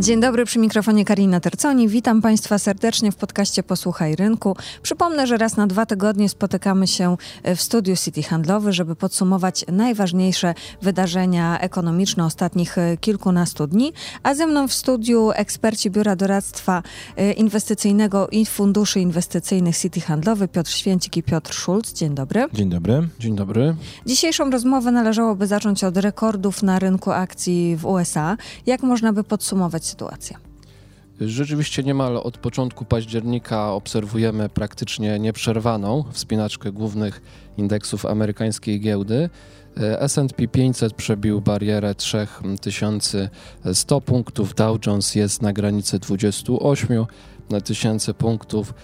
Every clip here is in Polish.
Dzień dobry, przy mikrofonie Karina Terconi. Witam Państwa serdecznie w podcaście Posłuchaj Rynku. Przypomnę, że raz na dwa tygodnie spotykamy się w studiu City Handlowy, żeby podsumować najważniejsze wydarzenia ekonomiczne ostatnich kilkunastu dni. A ze mną w studiu eksperci Biura Doradztwa Inwestycyjnego i Funduszy Inwestycyjnych City Handlowy Piotr Święcik i Piotr Szulc. Dzień dobry. Dzień dobry. Dzień dobry. Dzisiejszą rozmowę należałoby zacząć od rekordów na rynku akcji w USA. Jak można by podsumować sytuację? Rzeczywiście niemal od początku października obserwujemy praktycznie nieprzerwaną wspinaczkę głównych indeksów amerykańskiej giełdy. S&P 500 przebił barierę 3100 punktów, Dow Jones jest na granicy 28 tysięcy punktów,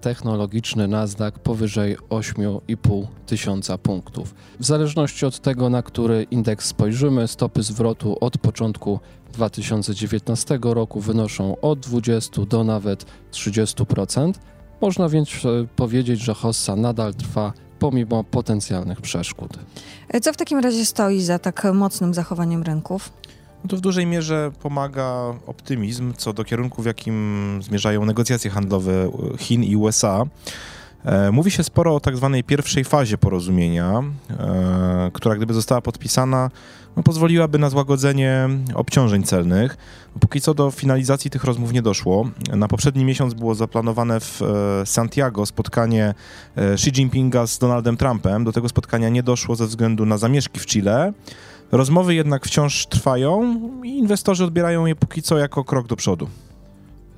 technologiczny Nasdaq powyżej 8,5 tysiąca punktów. W zależności od tego, na który indeks spojrzymy, stopy zwrotu od początku 2019 roku wynoszą od 20 do nawet 30%. Można więc powiedzieć, że hossa nadal trwa pomimo potencjalnych przeszkód. Co w takim razie stoi za tak mocnym zachowaniem rynków? No to w dużej mierze pomaga optymizm co do kierunku, w jakim zmierzają negocjacje handlowe Chin i USA. Mówi się sporo o tak zwanej pierwszej fazie porozumienia, która gdyby została podpisana, no, pozwoliłaby na złagodzenie obciążeń celnych. Póki co do finalizacji tych rozmów nie doszło. Na poprzedni miesiąc było zaplanowane w Santiago spotkanie Xi Jinpinga z Donaldem Trumpem. Do tego spotkania nie doszło ze względu na zamieszki w Chile. Rozmowy jednak wciąż trwają i inwestorzy odbierają je póki co jako krok do przodu.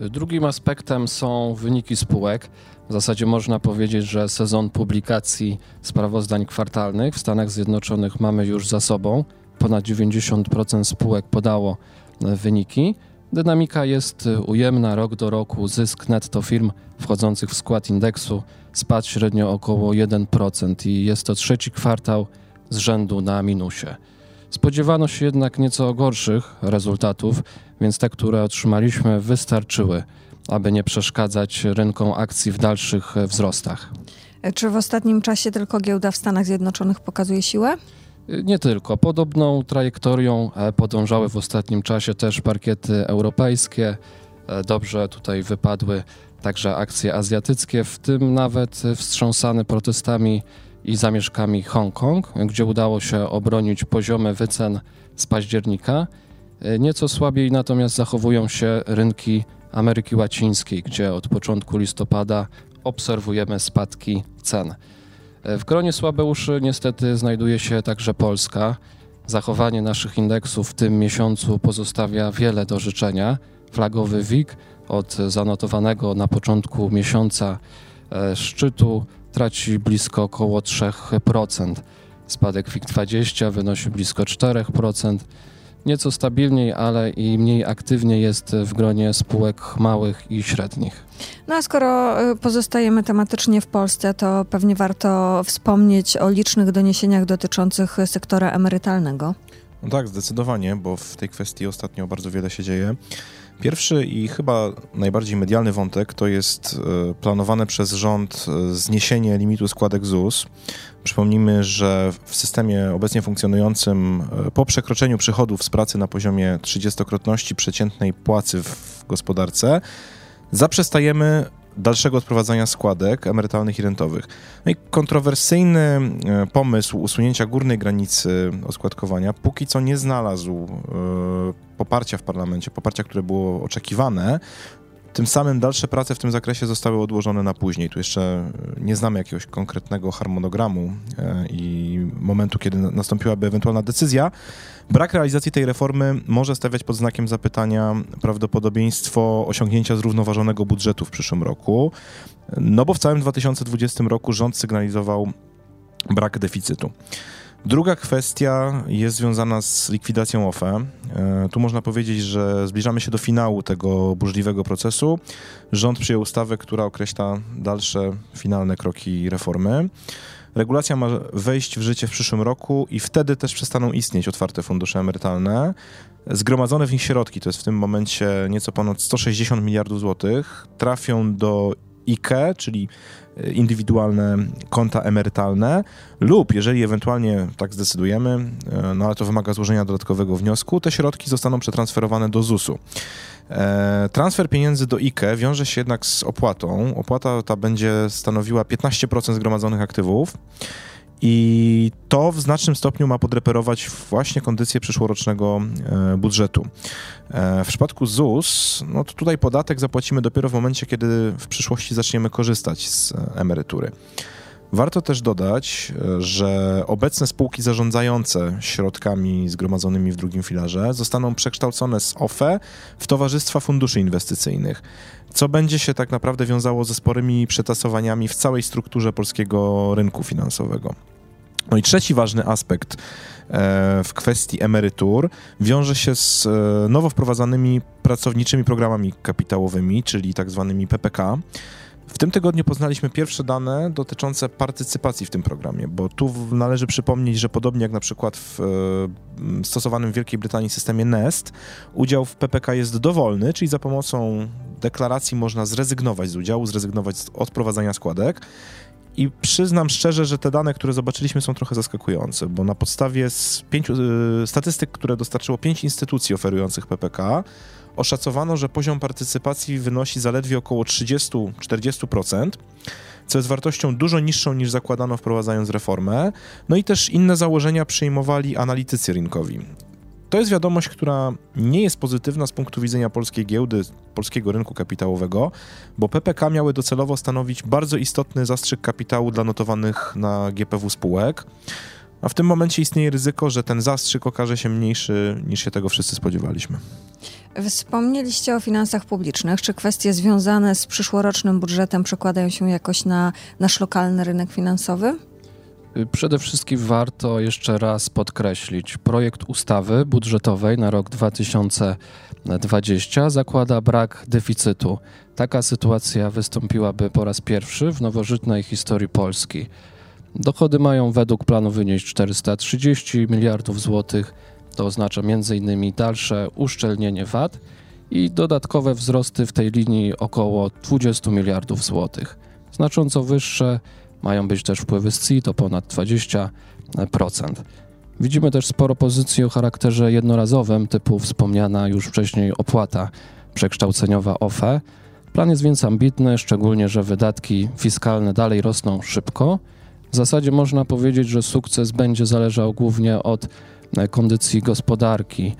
Drugim aspektem są wyniki spółek. W zasadzie można powiedzieć, że sezon publikacji sprawozdań kwartalnych w Stanach Zjednoczonych mamy już za sobą. Ponad 90% spółek podało wyniki. Dynamika jest ujemna rok do roku. Zysk netto firm wchodzących w skład indeksu spadł średnio około 1% i jest to trzeci kwartał z rzędu na minusie. Spodziewano się jednak nieco gorszych rezultatów, więc te, które otrzymaliśmy, wystarczyły, aby nie przeszkadzać rynkom akcji w dalszych wzrostach. Czy w ostatnim czasie tylko giełda w Stanach Zjednoczonych pokazuje siłę? Nie tylko. Podobną trajektorią podążały w ostatnim czasie też parkiety europejskie. Dobrze tutaj wypadły także akcje azjatyckie, w tym nawet wstrząsane protestami i zamieszkami Hongkong, gdzie udało się obronić poziomy wycen z października. Nieco słabiej natomiast zachowują się rynki Ameryki Łacińskiej, gdzie od początku listopada obserwujemy spadki cen. W gronie słabeuszy niestety znajduje się także Polska. Zachowanie naszych indeksów w tym miesiącu pozostawia wiele do życzenia. Flagowy WIG od zanotowanego na początku miesiąca szczytu traci blisko około 3%. Spadek WIG20 wynosi blisko 4%. Nieco stabilniej, ale i mniej aktywnie jest w gronie spółek małych i średnich. No a skoro pozostajemy tematycznie w Polsce, to pewnie warto wspomnieć o licznych doniesieniach dotyczących sektora emerytalnego. No tak, zdecydowanie, bo w tej kwestii ostatnio bardzo wiele się dzieje. Pierwszy i chyba najbardziej medialny wątek to jest planowane przez rząd zniesienie limitu składek ZUS. Przypomnijmy, że w systemie obecnie funkcjonującym po przekroczeniu przychodów z pracy na poziomie 30-krotności przeciętnej płacy w gospodarce zaprzestajemy dalszego odprowadzania składek emerytalnych i rentowych. No i kontrowersyjny pomysł usunięcia górnej granicy oskładkowania póki co nie znalazł poparcia w parlamencie, poparcia, które było oczekiwane. Tym samym dalsze prace w tym zakresie zostały odłożone na później. Tu jeszcze nie znamy jakiegoś konkretnego harmonogramu i momentu, kiedy nastąpiłaby ewentualna decyzja. Brak realizacji tej reformy może stawiać pod znakiem zapytania prawdopodobieństwo osiągnięcia zrównoważonego budżetu w przyszłym roku, no bo w całym 2020 roku rząd sygnalizował brak deficytu. Druga kwestia jest związana z likwidacją OFE. Tu można powiedzieć, że zbliżamy się do finału tego burzliwego procesu. Rząd przyjął ustawę, która określa dalsze finalne kroki reformy. Regulacja ma wejść w życie w przyszłym roku i wtedy też przestaną istnieć otwarte fundusze emerytalne. Zgromadzone w nich środki, to jest w tym momencie nieco ponad 160 miliardów złotych, trafią do IKE, czyli indywidualne konta emerytalne, lub jeżeli ewentualnie tak zdecydujemy, no ale to wymaga złożenia dodatkowego wniosku, te środki zostaną przetransferowane do ZUS-u. E, transfer pieniędzy do IKE wiąże się jednak z opłatą. Opłata ta będzie stanowiła 15% zgromadzonych aktywów. I to w znacznym stopniu ma podreperować właśnie kondycję przyszłorocznego e, budżetu. E, w przypadku ZUS, no to tutaj podatek zapłacimy dopiero w momencie, kiedy w przyszłości zaczniemy korzystać z emerytury. Warto też dodać, e, że obecne spółki zarządzające środkami zgromadzonymi w drugim filarze zostaną przekształcone z OFE w towarzystwa funduszy inwestycyjnych, co będzie się tak naprawdę wiązało ze sporymi przetasowaniami w całej strukturze polskiego rynku finansowego. No i trzeci ważny aspekt e, w kwestii emerytur wiąże się z e, nowo wprowadzanymi pracowniczymi programami kapitałowymi, czyli tak zwanymi PPK. W tym tygodniu poznaliśmy pierwsze dane dotyczące partycypacji w tym programie, bo tu należy przypomnieć, że podobnie jak na przykład w e, stosowanym w Wielkiej Brytanii systemie NEST, udział w PPK jest dowolny, czyli za pomocą deklaracji można zrezygnować z udziału, zrezygnować z odprowadzania składek. I przyznam szczerze, że te dane, które zobaczyliśmy, są trochę zaskakujące, bo na podstawie z pięciu, y, statystyk, które dostarczyło pięć instytucji oferujących PPK, oszacowano, że poziom partycypacji wynosi zaledwie około 30-40%, co jest wartością dużo niższą niż zakładano wprowadzając reformę. No i też inne założenia przyjmowali analitycy rynkowi. To jest wiadomość, która nie jest pozytywna z punktu widzenia polskiej giełdy, polskiego rynku kapitałowego, bo PPK miały docelowo stanowić bardzo istotny zastrzyk kapitału dla notowanych na GPW spółek. A w tym momencie istnieje ryzyko, że ten zastrzyk okaże się mniejszy niż się tego wszyscy spodziewaliśmy. Wspomnieliście o finansach publicznych. Czy kwestie związane z przyszłorocznym budżetem przekładają się jakoś na nasz lokalny rynek finansowy? Przede wszystkim warto jeszcze raz podkreślić, projekt ustawy budżetowej na rok 2020 zakłada brak deficytu. Taka sytuacja wystąpiłaby po raz pierwszy w nowożytnej historii Polski. Dochody mają według planu wynieść 430 miliardów złotych. To oznacza m.in. dalsze uszczelnienie VAT i dodatkowe wzrosty w tej linii około 20 miliardów złotych. Znacząco wyższe mają być też wpływy z CIT o ponad 20%. Widzimy też sporo pozycji o charakterze jednorazowym, typu wspomniana już wcześniej opłata przekształceniowa OFE. Plan jest więc ambitny, szczególnie, że wydatki fiskalne dalej rosną szybko. W zasadzie można powiedzieć, że sukces będzie zależał głównie od kondycji gospodarki.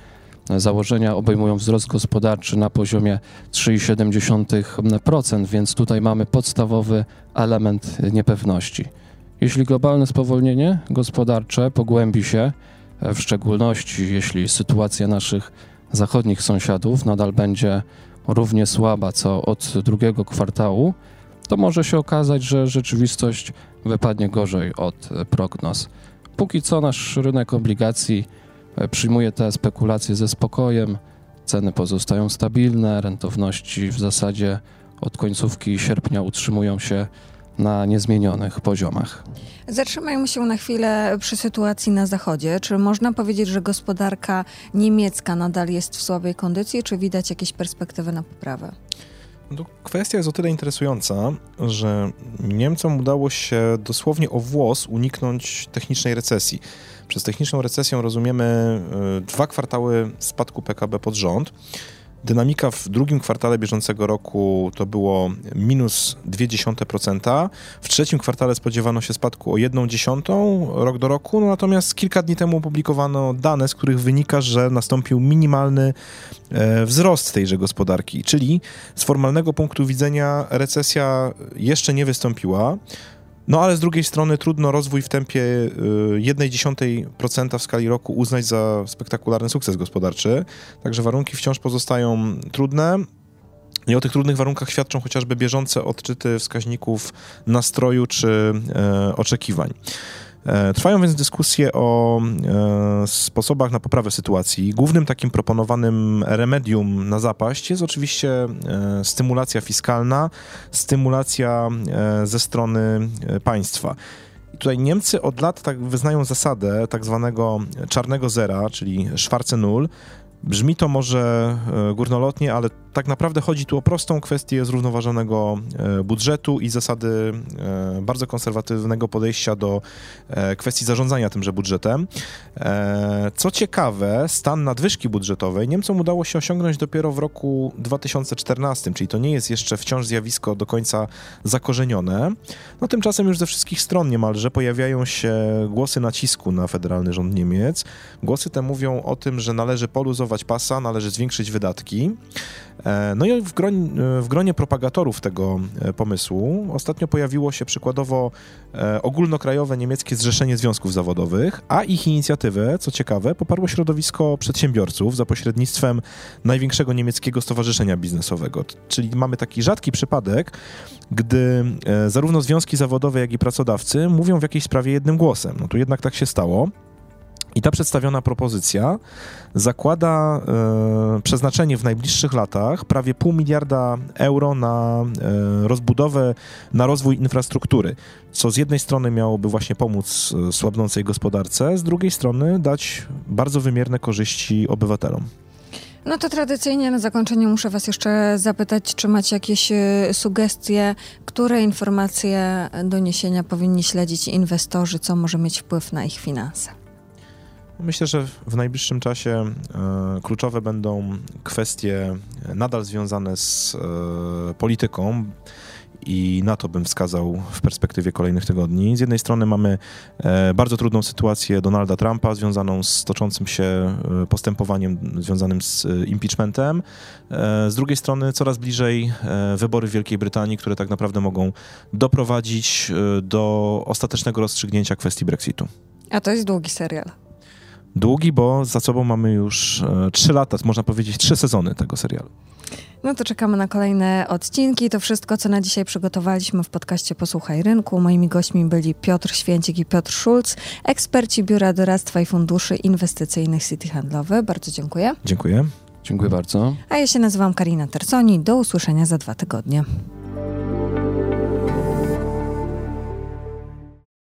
Założenia obejmują wzrost gospodarczy na poziomie 3,7%, więc tutaj mamy podstawowy element niepewności. Jeśli globalne spowolnienie gospodarcze pogłębi się, w szczególności jeśli sytuacja naszych zachodnich sąsiadów nadal będzie równie słaba co od drugiego kwartału, to może się okazać, że rzeczywistość wypadnie gorzej od prognoz. Póki co nasz rynek obligacji E, przyjmuje te spekulacje ze spokojem, ceny pozostają stabilne, rentowności w zasadzie od końcówki sierpnia utrzymują się na niezmienionych poziomach. Zatrzymajmy się na chwilę przy sytuacji na Zachodzie. Czy można powiedzieć, że gospodarka niemiecka nadal jest w słabej kondycji, czy widać jakieś perspektywy na poprawę? No, kwestia jest o tyle interesująca, że Niemcom udało się dosłownie o włos uniknąć technicznej recesji. Przez techniczną recesją rozumiemy y, dwa kwartały spadku PKB pod rząd. Dynamika w drugim kwartale bieżącego roku to było minus 0,2%. W trzecim kwartale spodziewano się spadku o 1,1 rok do roku, no natomiast kilka dni temu opublikowano dane, z których wynika, że nastąpił minimalny e, wzrost tejże gospodarki, czyli z formalnego punktu widzenia recesja jeszcze nie wystąpiła. No ale z drugiej strony trudno rozwój w tempie 1,1% y, w skali roku uznać za spektakularny sukces gospodarczy. Także warunki wciąż pozostają trudne. I o tych trudnych warunkach świadczą chociażby bieżące odczyty wskaźników nastroju czy e, oczekiwań. E, trwają więc dyskusje o e, sposobach na poprawę sytuacji. Głównym takim proponowanym remedium na zapaść jest oczywiście e, stymulacja fiskalna, stymulacja ze strony państwa. Tutaj Niemcy od lat tak wyznają zasadę tak zwanego czarnego zera, czyli Schwarze Null, Brzmi to może górnolotnie, ale tak naprawdę chodzi tu o prostą kwestię zrównoważonego e, budżetu i zasady e, bardzo konserwatywnego podejścia do e, kwestii zarządzania tymże budżetem. Co ciekawe, stan nadwyżki budżetowej Niemcom udało się osiągnąć dopiero w roku 2014, czyli to nie jest jeszcze wciąż zjawisko do końca zakorzenione. No tymczasem już ze wszystkich stron niemalże pojawiają się głosy nacisku na federalny rząd Niemiec. Głosy te mówią o tym, że należy poluzować pasa, należy zwiększyć wydatki. E, no i w gronie, w gronie propagatorów tego e, pomysłu ostatnio pojawiło się przykładowo e, ogólnokrajowe niemieckie Zrzeszenie Związków Zawodowych, a ich inicjatywę, co ciekawe, poparło środowisko przedsiębiorców za pośrednictwem największego niemieckiego stowarzyszenia biznesowego. Czyli mamy taki rzadki przypadek, gdy zarówno związki zawodowe, jak i pracodawcy mówią w jakiejś sprawie jednym głosem. No tu jednak tak się stało. I ta przedstawiona propozycja zakłada e, przeznaczenie w najbliższych latach prawie pół miliarda euro na e, rozbudowę, na rozwój infrastruktury, co z jednej strony miałoby właśnie pomóc e, słabnącej gospodarce, z drugiej strony dać bardzo wymierne korzyści obywatelom. No to tradycyjnie na zakończenie muszę Was jeszcze zapytać, czy macie jakieś e, sugestie, które informacje, doniesienia powinni śledzić inwestorzy, co może mieć wpływ na ich finanse? Myślę, że w najbliższym czasie e, kluczowe będą kwestie nadal związane z e, polityką i na to bym wskazał w perspektywie kolejnych tygodni. Z jednej strony mamy e, bardzo trudną sytuację Donalda Trumpa związaną z toczącym się e, postępowaniem związanym z e, impeachmentem. E, z drugiej strony coraz bliżej e, wybory w Wielkiej Brytanii, które tak naprawdę mogą doprowadzić do ostatecznego rozstrzygnięcia kwestii Brexitu. A to jest długi serial długi, bo za sobą mamy już e, trzy lata, można powiedzieć trzy sezony tego serialu. No to czekamy na kolejne odcinki. To wszystko, co na dzisiaj przygotowaliśmy w podcaście Posłuchaj Rynku. Moimi gośćmi byli Piotr Święcik i Piotr Schulz, eksperci Biura Doradztwa i Funduszy Inwestycyjnych City Handlowe. Bardzo dziękuję. Dziękuję. Dziękuję bardzo. A ja się nazywam Karina Terconi. Do usłyszenia za dwa tygodnie.